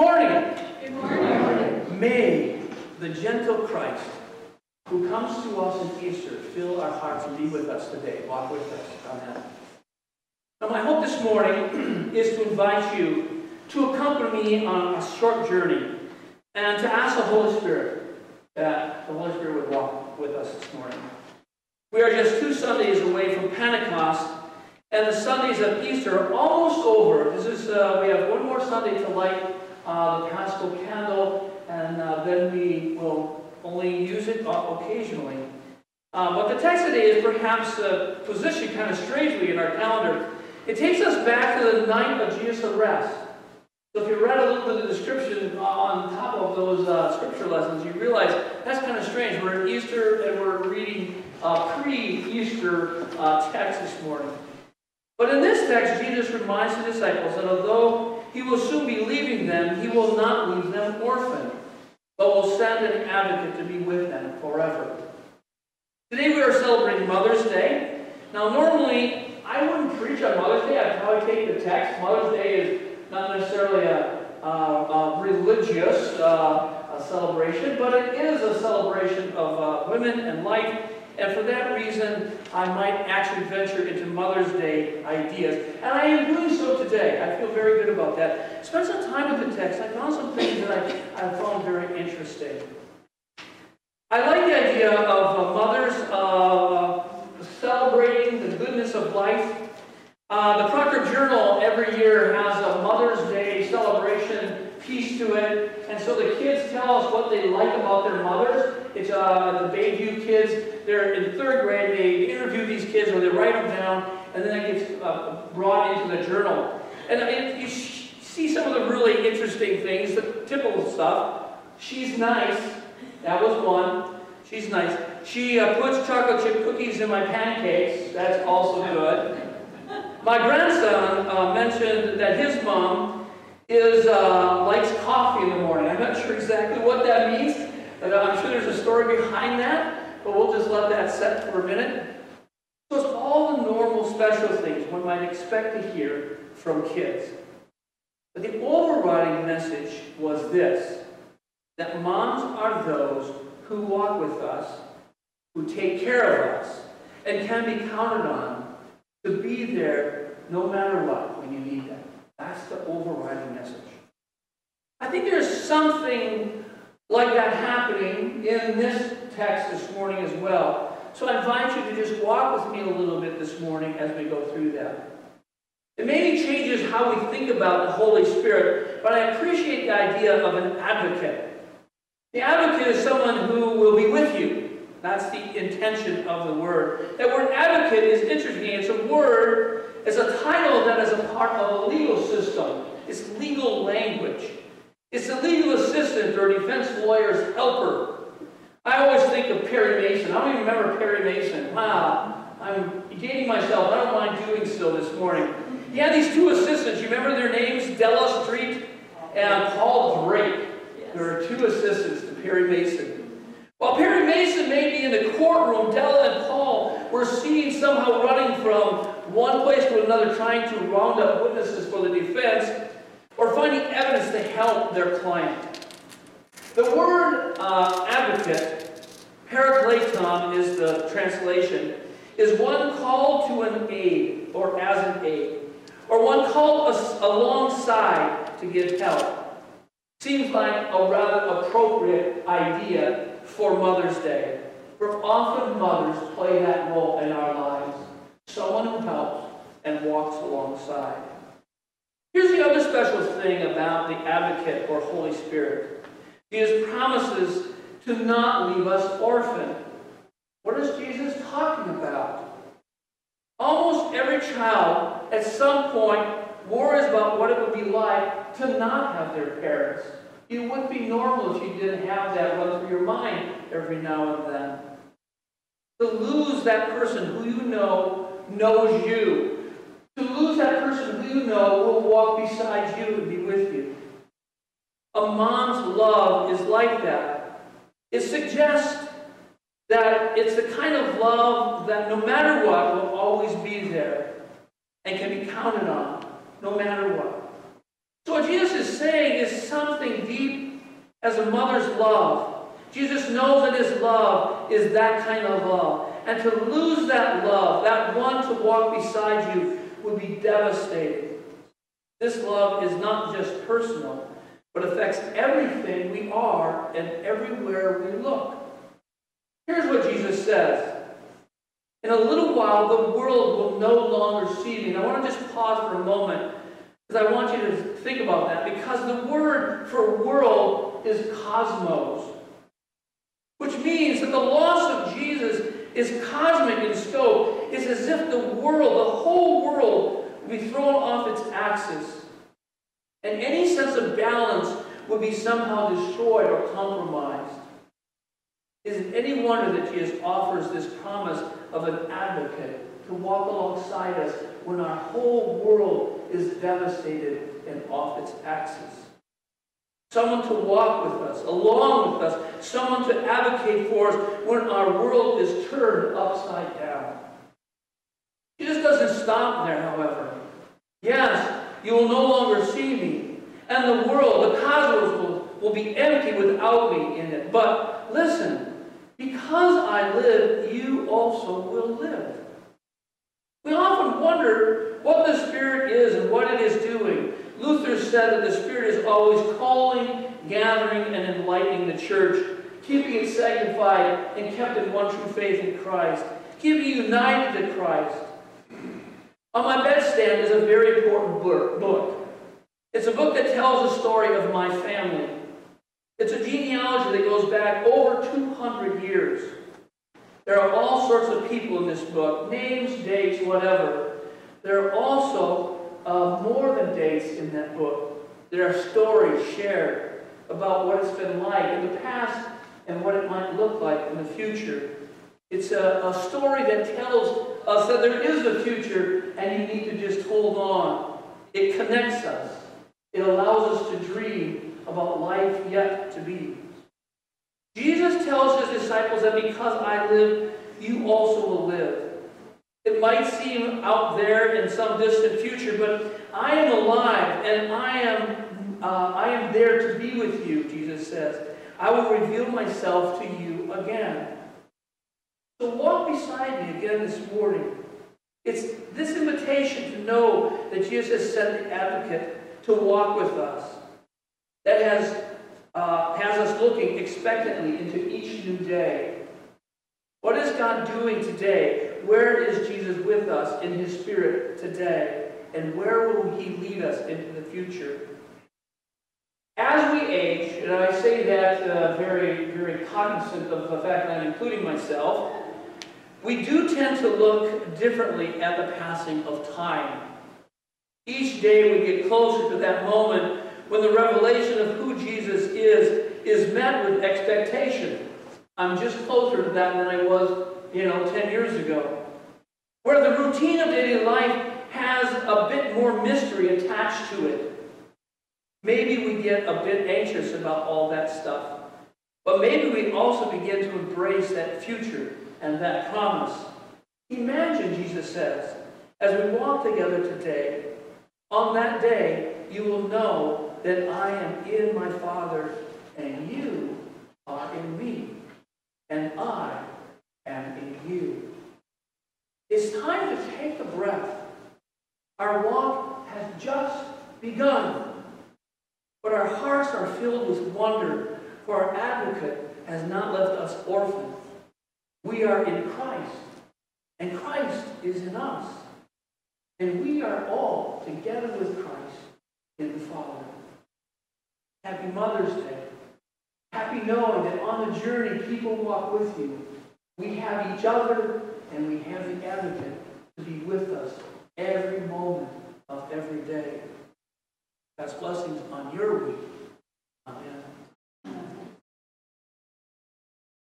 morning. Good morning. May the gentle Christ who comes to us in Easter fill our hearts and be with us today. Walk with us. Amen. Now, my hope this morning is to invite you to accompany me on a short journey and to ask the Holy Spirit that the Holy Spirit would walk with us this morning. We are just two Sundays away from Pentecost, and the Sundays of Easter are almost over. This is uh, we have one more Sunday to light the Paschal candle, and uh, then we will only use it occasionally. Uh, but the text today is perhaps uh, positioned kind of strangely in our calendar. It takes us back to the night of Jesus' arrest. So if you read a little bit of the description on top of those uh, scripture lessons, you realize that's kind of strange. We're at Easter and we're reading uh, pre-Easter uh, text this morning. But in this text, Jesus reminds the disciples that although he will soon be leaving them, he will not leave them orphaned, but will send an advocate to be with them forever. Today we are celebrating Mother's Day. Now normally, I wouldn't preach on Mother's Day. I'd probably take the text. Mother's Day is not necessarily a, a, a religious uh, a celebration, but it is a celebration of uh, women and life. And for that reason, I might actually venture into Mother's Day ideas. And I am doing so today. I feel very good about that. Spend some time with the text. I found some things that I, I found very interesting. I like the idea of uh, mothers uh, celebrating the goodness of life uh, the Proctor Journal every year has a Mother's Day celebration piece to it, and so the kids tell us what they like about their mothers. It's uh, the Bayview kids. They're in third grade. They interview these kids, or they write them down, and then it gets uh, brought into the journal. And you see some of the really interesting things, the typical stuff. She's nice. That was one. She's nice. She uh, puts chocolate chip cookies in my pancakes. That's also good. My grandson uh, mentioned that his mom is uh, likes coffee in the morning. I'm not sure exactly what that means, but I'm sure there's a story behind that, but we'll just let that set for a minute. So it's all the normal special things one might expect to hear from kids. But the overriding message was this that moms are those who walk with us, who take care of us, and can be counted on to be there no matter what when you need them. That's the overriding message. I think there's something like that happening in this text this morning as well. So I invite you to just walk with me a little bit this morning as we go through that. It maybe changes how we think about the Holy Spirit, but I appreciate the idea of an advocate. The advocate is someone who will be with you, that's the intention of the word. That word advocate is interesting. It's a word, it's a title that is a part of a legal system. It's legal language. It's a legal assistant or defense lawyer's helper. I always think of Perry Mason. I don't even remember Perry Mason. Wow, I'm dating myself. I don't mind doing so this morning. He had these two assistants. You remember their names? Della Street and Paul Drake. There are two assistants to Perry Mason. While Perry Mason may be in the courtroom, Della were seen somehow running from one place to another, trying to round up witnesses for the defense or finding evidence to help their client. The word uh, advocate, parakleton is the translation, is one called to an aid or as an aid, or one called alongside to give help. Seems like a rather appropriate idea for Mother's Day. For often mothers play that role in our lives. Someone who helps and walks alongside. Here's the other special thing about the advocate or Holy Spirit. Jesus promises to not leave us orphaned. What is Jesus talking about? Almost every child at some point worries about what it would be like to not have their parents. It wouldn't be normal if you didn't have that run through your mind every now and then. To lose that person who you know knows you. To lose that person who you know will walk beside you and be with you. A mom's love is like that. It suggests that it's the kind of love that no matter what will always be there and can be counted on no matter what. So what Jesus is saying is something deep as a mother's love. Jesus knows that his love is that kind of love. And to lose that love, that one to walk beside you, would be devastating. This love is not just personal, but affects everything we are and everywhere we look. Here's what Jesus says. In a little while, the world will no longer see me. And I want to just pause for a moment because I want you to think about that. Because the word for world is cosmos, which means that the loss of Jesus is cosmic in scope. It's as if the world, the whole world, would be thrown off its axis. And any sense of balance would be somehow destroyed or compromised. Is it any wonder that Jesus offers this promise of an advocate to walk alongside us when our whole world is devastated and off its axis? Someone to walk with us, along with us, someone to advocate for us when our world is turned upside down. Jesus doesn't stop there, however. Yes, you will no longer see me, and the world, the cosmos, will, will be empty without me in it. But listen, because I live, you also will live. We often wonder what the Spirit is and what it is doing. Luther said that the Spirit is always calling, gathering, and enlightening the church, keeping it sanctified and kept in one true faith in Christ, keeping it united to Christ. On my bedstand is a very important book. It's a book that tells the story of my family. It's a genealogy that goes back over 200 years. There are all sorts of people in this book, names, dates, whatever. There are also uh, more than dates in that book. There are stories shared about what it's been like in the past and what it might look like in the future. It's a, a story that tells us that there is a future and you need to just hold on. It connects us. It allows us to dream about life yet to be. Jesus tells his disciples that because I live, you also will live. It might seem out there in some distant future, but I am alive and I am, uh, I am there to be with you, Jesus says. I will reveal myself to you again. So walk beside me again this morning. It's this invitation to know that Jesus has sent the advocate to walk with us that has, uh, has us looking expectantly into each new day. What is God doing today? Where is Jesus with us in his spirit today? And where will he lead us into the future? As we age, and I say that uh, very, very cognizant of the fact that I'm including myself, we do tend to look differently at the passing of time. Each day we get closer to that moment when the revelation of who Jesus is is met with expectation. I'm just closer to that than I was, you know, 10 years ago. Where the routine of daily life has a bit more mystery attached to it. Maybe we get a bit anxious about all that stuff. But maybe we also begin to embrace that future and that promise. Imagine, Jesus says, as we walk together today, on that day, you will know that I am in my Father and you are in me and I am in you. It's time to take a breath. Our walk has just begun, but our hearts are filled with wonder, for our advocate has not left us orphans. We are in Christ, and Christ is in us. And we are all together with Christ in the Father. Happy Mother's Day. Happy knowing that on the journey, people walk with you. We have each other and we have the advocate to be with us every moment of every day. That's blessings on your week